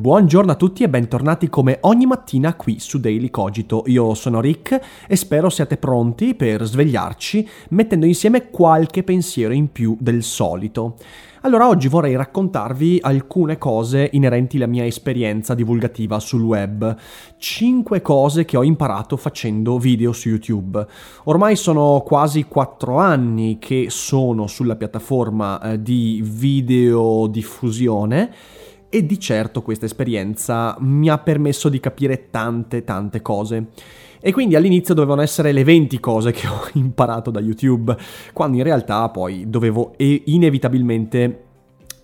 Buongiorno a tutti e bentornati come ogni mattina qui su Daily Cogito. Io sono Rick e spero siate pronti per svegliarci mettendo insieme qualche pensiero in più del solito. Allora oggi vorrei raccontarvi alcune cose inerenti alla mia esperienza divulgativa sul web. Cinque cose che ho imparato facendo video su YouTube. Ormai sono quasi quattro anni che sono sulla piattaforma eh, di video diffusione e di certo questa esperienza mi ha permesso di capire tante tante cose. E quindi all'inizio dovevano essere le 20 cose che ho imparato da YouTube, quando in realtà poi dovevo inevitabilmente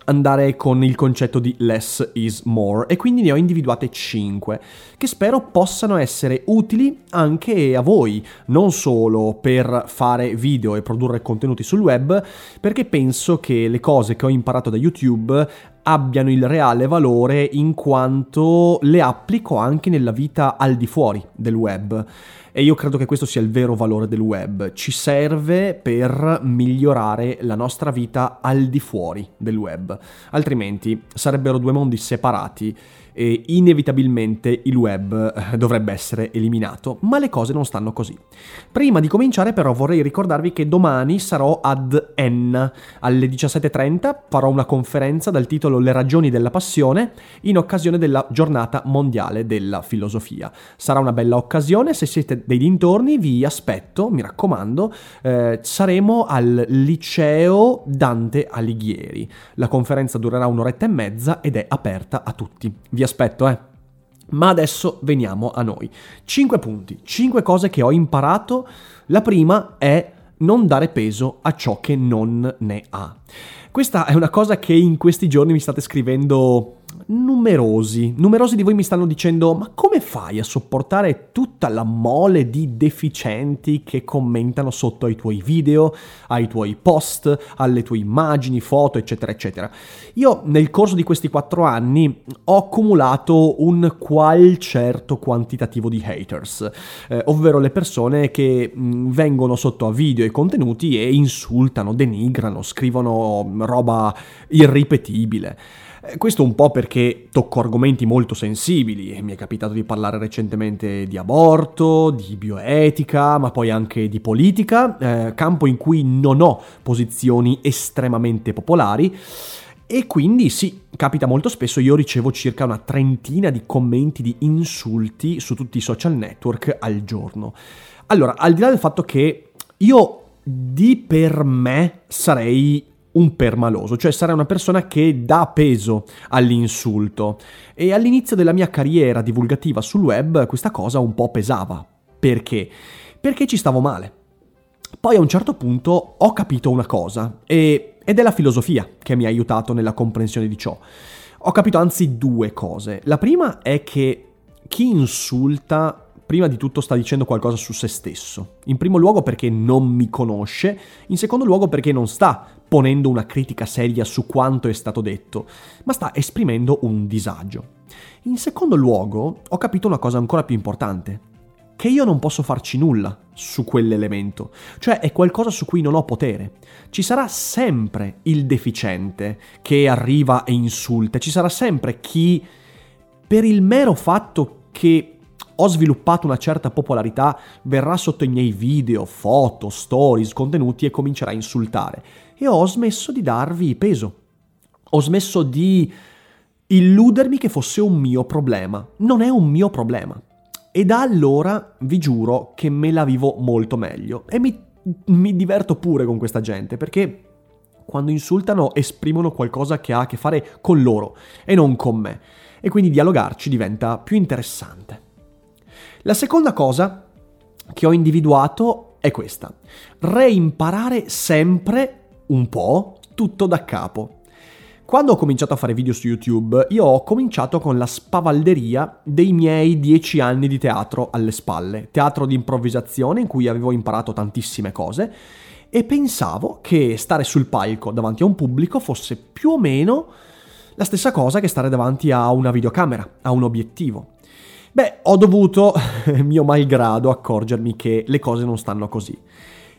andare con il concetto di less is more e quindi ne ho individuate 5 che spero possano essere utili anche a voi, non solo per fare video e produrre contenuti sul web, perché penso che le cose che ho imparato da YouTube abbiano il reale valore in quanto le applico anche nella vita al di fuori del web. E io credo che questo sia il vero valore del web. Ci serve per migliorare la nostra vita al di fuori del web. Altrimenti sarebbero due mondi separati e inevitabilmente il web eh, dovrebbe essere eliminato, ma le cose non stanno così. Prima di cominciare però vorrei ricordarvi che domani sarò ad Enna alle 17.30, farò una conferenza dal titolo Le ragioni della passione in occasione della giornata mondiale della filosofia. Sarà una bella occasione, se siete dei dintorni vi aspetto, mi raccomando, eh, saremo al liceo Dante Alighieri. La conferenza durerà un'oretta e mezza ed è aperta a tutti. Vi aspetto, eh. Ma adesso veniamo a noi. 5 punti, 5 cose che ho imparato. La prima è non dare peso a ciò che non ne ha. Questa è una cosa che in questi giorni mi state scrivendo numerosi, numerosi di voi mi stanno dicendo ma come fai a sopportare tutta la mole di deficienti che commentano sotto ai tuoi video, ai tuoi post, alle tue immagini, foto, eccetera, eccetera. Io nel corso di questi quattro anni ho accumulato un qual certo quantitativo di haters, eh, ovvero le persone che mh, vengono sotto a video e contenuti e insultano, denigrano, scrivono roba irripetibile. Eh, questo un po' perché tocco argomenti molto sensibili, mi è capitato di parlare recentemente di aborto, di bioetica, ma poi anche di politica, eh, campo in cui non ho posizioni estremamente popolari. E quindi sì, capita molto spesso, io ricevo circa una trentina di commenti, di insulti su tutti i social network al giorno. Allora, al di là del fatto che io di per me sarei un permaloso, cioè sarei una persona che dà peso all'insulto. E all'inizio della mia carriera divulgativa sul web questa cosa un po' pesava. Perché? Perché ci stavo male. Poi a un certo punto ho capito una cosa, e, ed è la filosofia che mi ha aiutato nella comprensione di ciò. Ho capito anzi due cose. La prima è che chi insulta prima di tutto sta dicendo qualcosa su se stesso. In primo luogo perché non mi conosce, in secondo luogo perché non sta ponendo una critica seria su quanto è stato detto, ma sta esprimendo un disagio. In secondo luogo ho capito una cosa ancora più importante, che io non posso farci nulla su quell'elemento, cioè è qualcosa su cui non ho potere. Ci sarà sempre il deficiente che arriva e insulta, ci sarà sempre chi per il mero fatto che ho sviluppato una certa popolarità, verrà sotto i miei video, foto, stories, contenuti e comincerà a insultare. E ho smesso di darvi peso. Ho smesso di illudermi che fosse un mio problema. Non è un mio problema. E da allora vi giuro che me la vivo molto meglio. E mi, mi diverto pure con questa gente, perché quando insultano esprimono qualcosa che ha a che fare con loro e non con me. E quindi dialogarci diventa più interessante. La seconda cosa che ho individuato è questa. Reimparare sempre un po' tutto da capo. Quando ho cominciato a fare video su YouTube, io ho cominciato con la spavalderia dei miei dieci anni di teatro alle spalle, teatro di improvvisazione in cui avevo imparato tantissime cose e pensavo che stare sul palco davanti a un pubblico fosse più o meno la stessa cosa che stare davanti a una videocamera, a un obiettivo. Beh, ho dovuto, mio malgrado, accorgermi che le cose non stanno così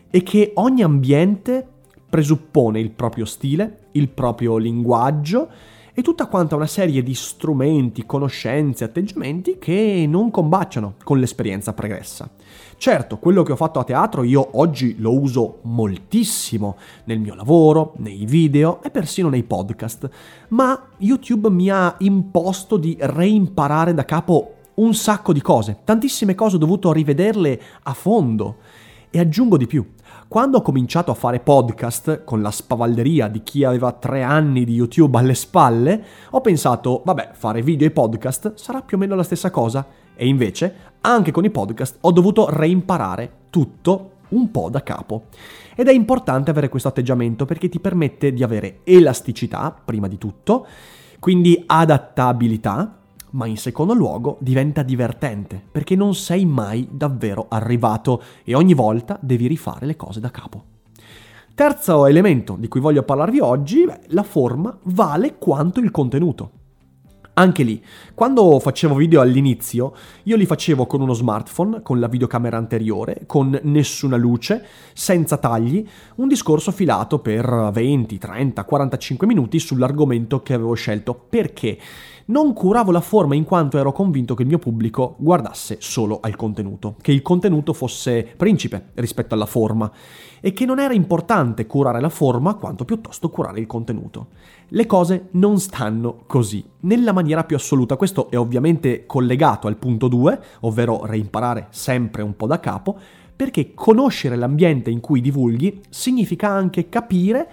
e che ogni ambiente presuppone il proprio stile, il proprio linguaggio e tutta quanta una serie di strumenti, conoscenze, atteggiamenti che non combaciano con l'esperienza pregressa. Certo, quello che ho fatto a teatro io oggi lo uso moltissimo nel mio lavoro, nei video e persino nei podcast, ma YouTube mi ha imposto di reimparare da capo un sacco di cose, tantissime cose ho dovuto rivederle a fondo e aggiungo di più. Quando ho cominciato a fare podcast, con la spavalderia di chi aveva tre anni di YouTube alle spalle, ho pensato, vabbè, fare video e podcast sarà più o meno la stessa cosa. E invece, anche con i podcast, ho dovuto reimparare tutto un po' da capo. Ed è importante avere questo atteggiamento perché ti permette di avere elasticità, prima di tutto, quindi adattabilità, ma in secondo luogo diventa divertente perché non sei mai davvero arrivato e ogni volta devi rifare le cose da capo. Terzo elemento di cui voglio parlarvi oggi, beh, la forma vale quanto il contenuto. Anche lì, quando facevo video all'inizio, io li facevo con uno smartphone, con la videocamera anteriore, con nessuna luce, senza tagli, un discorso filato per 20, 30, 45 minuti sull'argomento che avevo scelto. Perché? Non curavo la forma in quanto ero convinto che il mio pubblico guardasse solo al contenuto, che il contenuto fosse principe rispetto alla forma e che non era importante curare la forma quanto piuttosto curare il contenuto. Le cose non stanno così, nella maniera più assoluta. Questo è ovviamente collegato al punto 2, ovvero reimparare sempre un po' da capo, perché conoscere l'ambiente in cui divulghi significa anche capire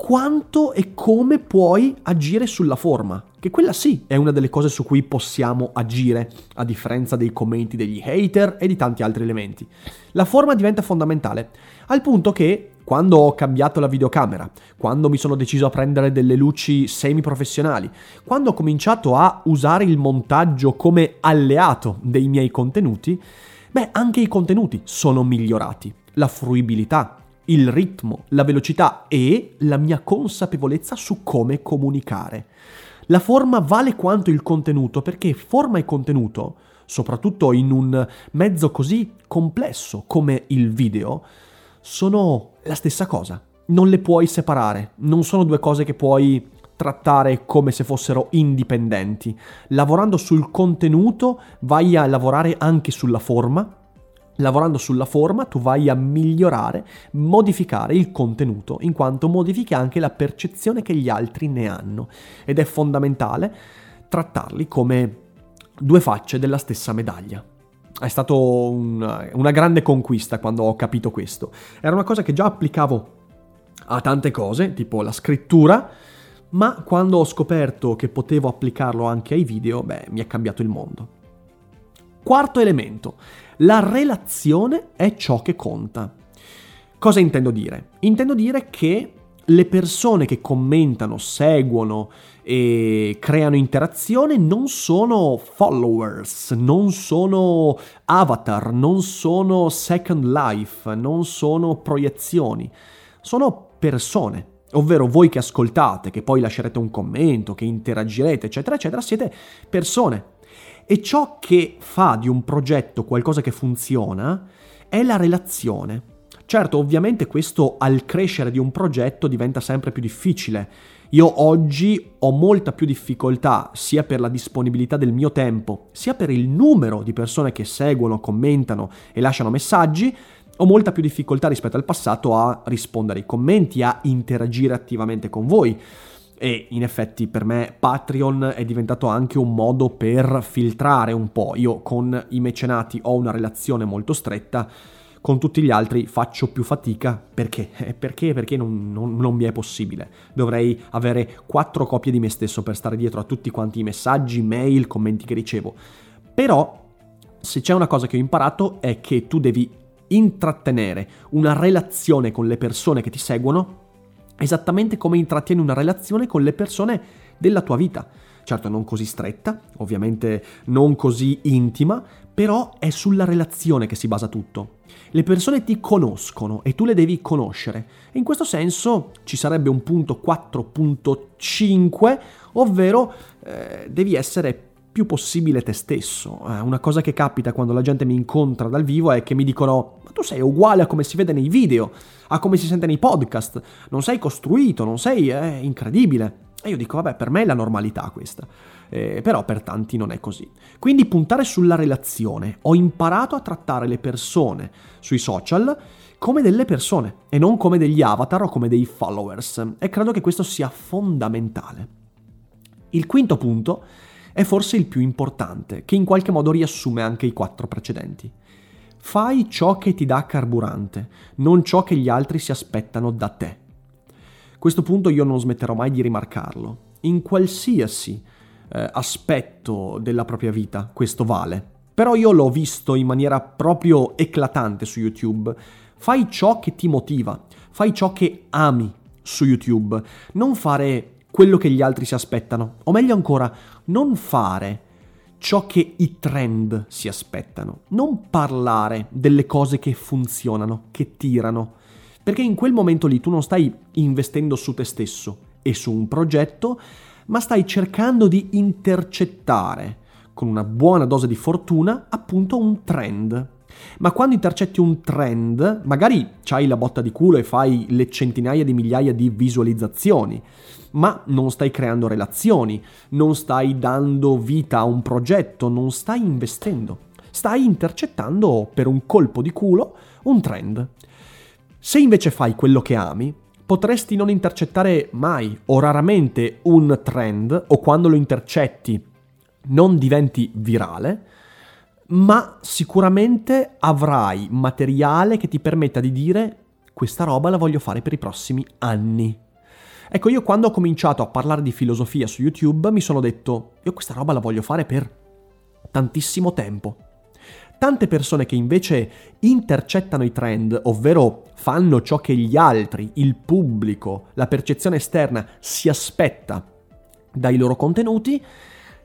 quanto e come puoi agire sulla forma, che quella sì è una delle cose su cui possiamo agire, a differenza dei commenti degli hater e di tanti altri elementi. La forma diventa fondamentale, al punto che quando ho cambiato la videocamera, quando mi sono deciso a prendere delle luci semi-professionali, quando ho cominciato a usare il montaggio come alleato dei miei contenuti, beh, anche i contenuti sono migliorati. La fruibilità, il ritmo, la velocità e la mia consapevolezza su come comunicare. La forma vale quanto il contenuto perché forma e contenuto, soprattutto in un mezzo così complesso come il video, sono la stessa cosa. Non le puoi separare, non sono due cose che puoi trattare come se fossero indipendenti. Lavorando sul contenuto vai a lavorare anche sulla forma lavorando sulla forma tu vai a migliorare, modificare il contenuto, in quanto modifichi anche la percezione che gli altri ne hanno. Ed è fondamentale trattarli come due facce della stessa medaglia. È stata un, una grande conquista quando ho capito questo. Era una cosa che già applicavo a tante cose, tipo la scrittura, ma quando ho scoperto che potevo applicarlo anche ai video, beh, mi è cambiato il mondo. Quarto elemento, la relazione è ciò che conta. Cosa intendo dire? Intendo dire che le persone che commentano, seguono e creano interazione non sono followers, non sono avatar, non sono second life, non sono proiezioni, sono persone. Ovvero voi che ascoltate, che poi lascerete un commento, che interagirete, eccetera, eccetera, siete persone e ciò che fa di un progetto qualcosa che funziona è la relazione. Certo, ovviamente questo al crescere di un progetto diventa sempre più difficile. Io oggi ho molta più difficoltà sia per la disponibilità del mio tempo, sia per il numero di persone che seguono, commentano e lasciano messaggi, ho molta più difficoltà rispetto al passato a rispondere ai commenti, a interagire attivamente con voi. E in effetti per me Patreon è diventato anche un modo per filtrare un po'. Io con i mecenati ho una relazione molto stretta, con tutti gli altri faccio più fatica. Perché? Eh, perché? Perché non, non, non mi è possibile. Dovrei avere quattro copie di me stesso per stare dietro a tutti quanti i messaggi, mail, commenti che ricevo. Però, se c'è una cosa che ho imparato è che tu devi intrattenere una relazione con le persone che ti seguono esattamente come intrattieni una relazione con le persone della tua vita. Certo non così stretta, ovviamente non così intima, però è sulla relazione che si basa tutto. Le persone ti conoscono e tu le devi conoscere. E in questo senso ci sarebbe un punto 4.5, ovvero eh, devi essere più possibile te stesso. Eh, una cosa che capita quando la gente mi incontra dal vivo è che mi dicono ma tu sei uguale a come si vede nei video, a come si sente nei podcast, non sei costruito, non sei eh, incredibile. E io dico vabbè per me è la normalità questa. Eh, però per tanti non è così. Quindi puntare sulla relazione. Ho imparato a trattare le persone sui social come delle persone e non come degli avatar o come dei followers. E credo che questo sia fondamentale. Il quinto punto è forse il più importante, che in qualche modo riassume anche i quattro precedenti. Fai ciò che ti dà carburante, non ciò che gli altri si aspettano da te. Questo punto io non smetterò mai di rimarcarlo. In qualsiasi eh, aspetto della propria vita questo vale. Però io l'ho visto in maniera proprio eclatante su YouTube. Fai ciò che ti motiva, fai ciò che ami su YouTube, non fare quello che gli altri si aspettano, o meglio ancora, non fare ciò che i trend si aspettano, non parlare delle cose che funzionano, che tirano, perché in quel momento lì tu non stai investendo su te stesso e su un progetto, ma stai cercando di intercettare con una buona dose di fortuna appunto un trend. Ma quando intercetti un trend, magari c'hai la botta di culo e fai le centinaia di migliaia di visualizzazioni, ma non stai creando relazioni, non stai dando vita a un progetto, non stai investendo. Stai intercettando per un colpo di culo un trend. Se invece fai quello che ami, potresti non intercettare mai o raramente un trend o quando lo intercetti non diventi virale, ma sicuramente avrai materiale che ti permetta di dire questa roba la voglio fare per i prossimi anni. Ecco, io quando ho cominciato a parlare di filosofia su YouTube mi sono detto, io questa roba la voglio fare per tantissimo tempo. Tante persone che invece intercettano i trend, ovvero fanno ciò che gli altri, il pubblico, la percezione esterna si aspetta dai loro contenuti,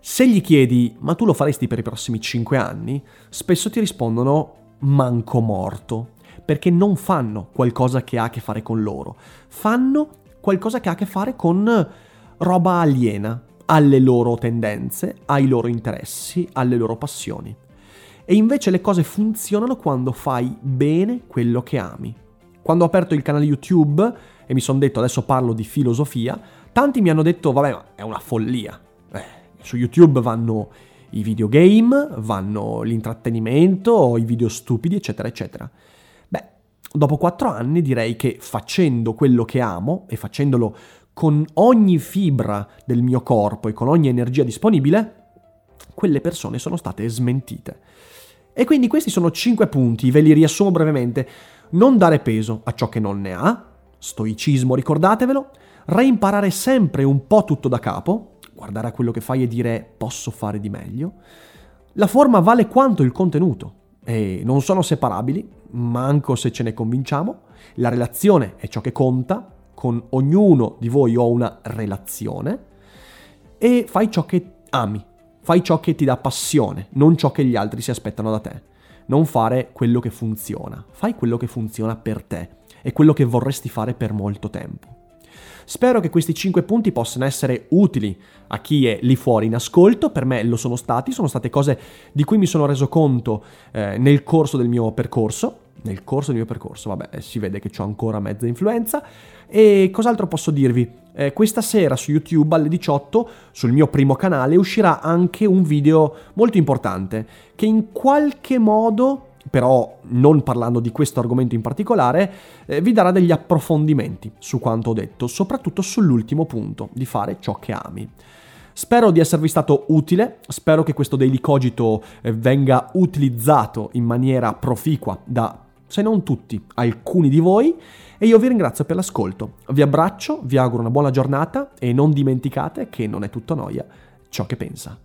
se gli chiedi ma tu lo faresti per i prossimi 5 anni, spesso ti rispondono manco morto, perché non fanno qualcosa che ha a che fare con loro, fanno qualcosa che ha a che fare con roba aliena alle loro tendenze, ai loro interessi, alle loro passioni. E invece le cose funzionano quando fai bene quello che ami. Quando ho aperto il canale YouTube e mi sono detto adesso parlo di filosofia, tanti mi hanno detto vabbè ma è una follia. Eh, su YouTube vanno i videogame, vanno l'intrattenimento, i video stupidi, eccetera, eccetera. Dopo quattro anni direi che facendo quello che amo e facendolo con ogni fibra del mio corpo e con ogni energia disponibile, quelle persone sono state smentite. E quindi questi sono cinque punti, ve li riassumo brevemente. Non dare peso a ciò che non ne ha, stoicismo ricordatevelo, reimparare sempre un po' tutto da capo, guardare a quello che fai e dire posso fare di meglio. La forma vale quanto il contenuto e non sono separabili, manco se ce ne convinciamo. La relazione è ciò che conta, con ognuno di voi ho una relazione e fai ciò che ami, fai ciò che ti dà passione, non ciò che gli altri si aspettano da te. Non fare quello che funziona, fai quello che funziona per te e quello che vorresti fare per molto tempo. Spero che questi 5 punti possano essere utili a chi è lì fuori in ascolto, per me lo sono stati, sono state cose di cui mi sono reso conto eh, nel corso del mio percorso, nel corso del mio percorso, vabbè, eh, si vede che ho ancora mezza influenza. E cos'altro posso dirvi? Eh, questa sera su YouTube alle 18, sul mio primo canale, uscirà anche un video molto importante che in qualche modo però non parlando di questo argomento in particolare, eh, vi darà degli approfondimenti su quanto ho detto, soprattutto sull'ultimo punto, di fare ciò che ami. Spero di esservi stato utile, spero che questo Daily Cogito eh, venga utilizzato in maniera proficua da, se non tutti, alcuni di voi e io vi ringrazio per l'ascolto. Vi abbraccio, vi auguro una buona giornata e non dimenticate che non è tutto noia ciò che pensa.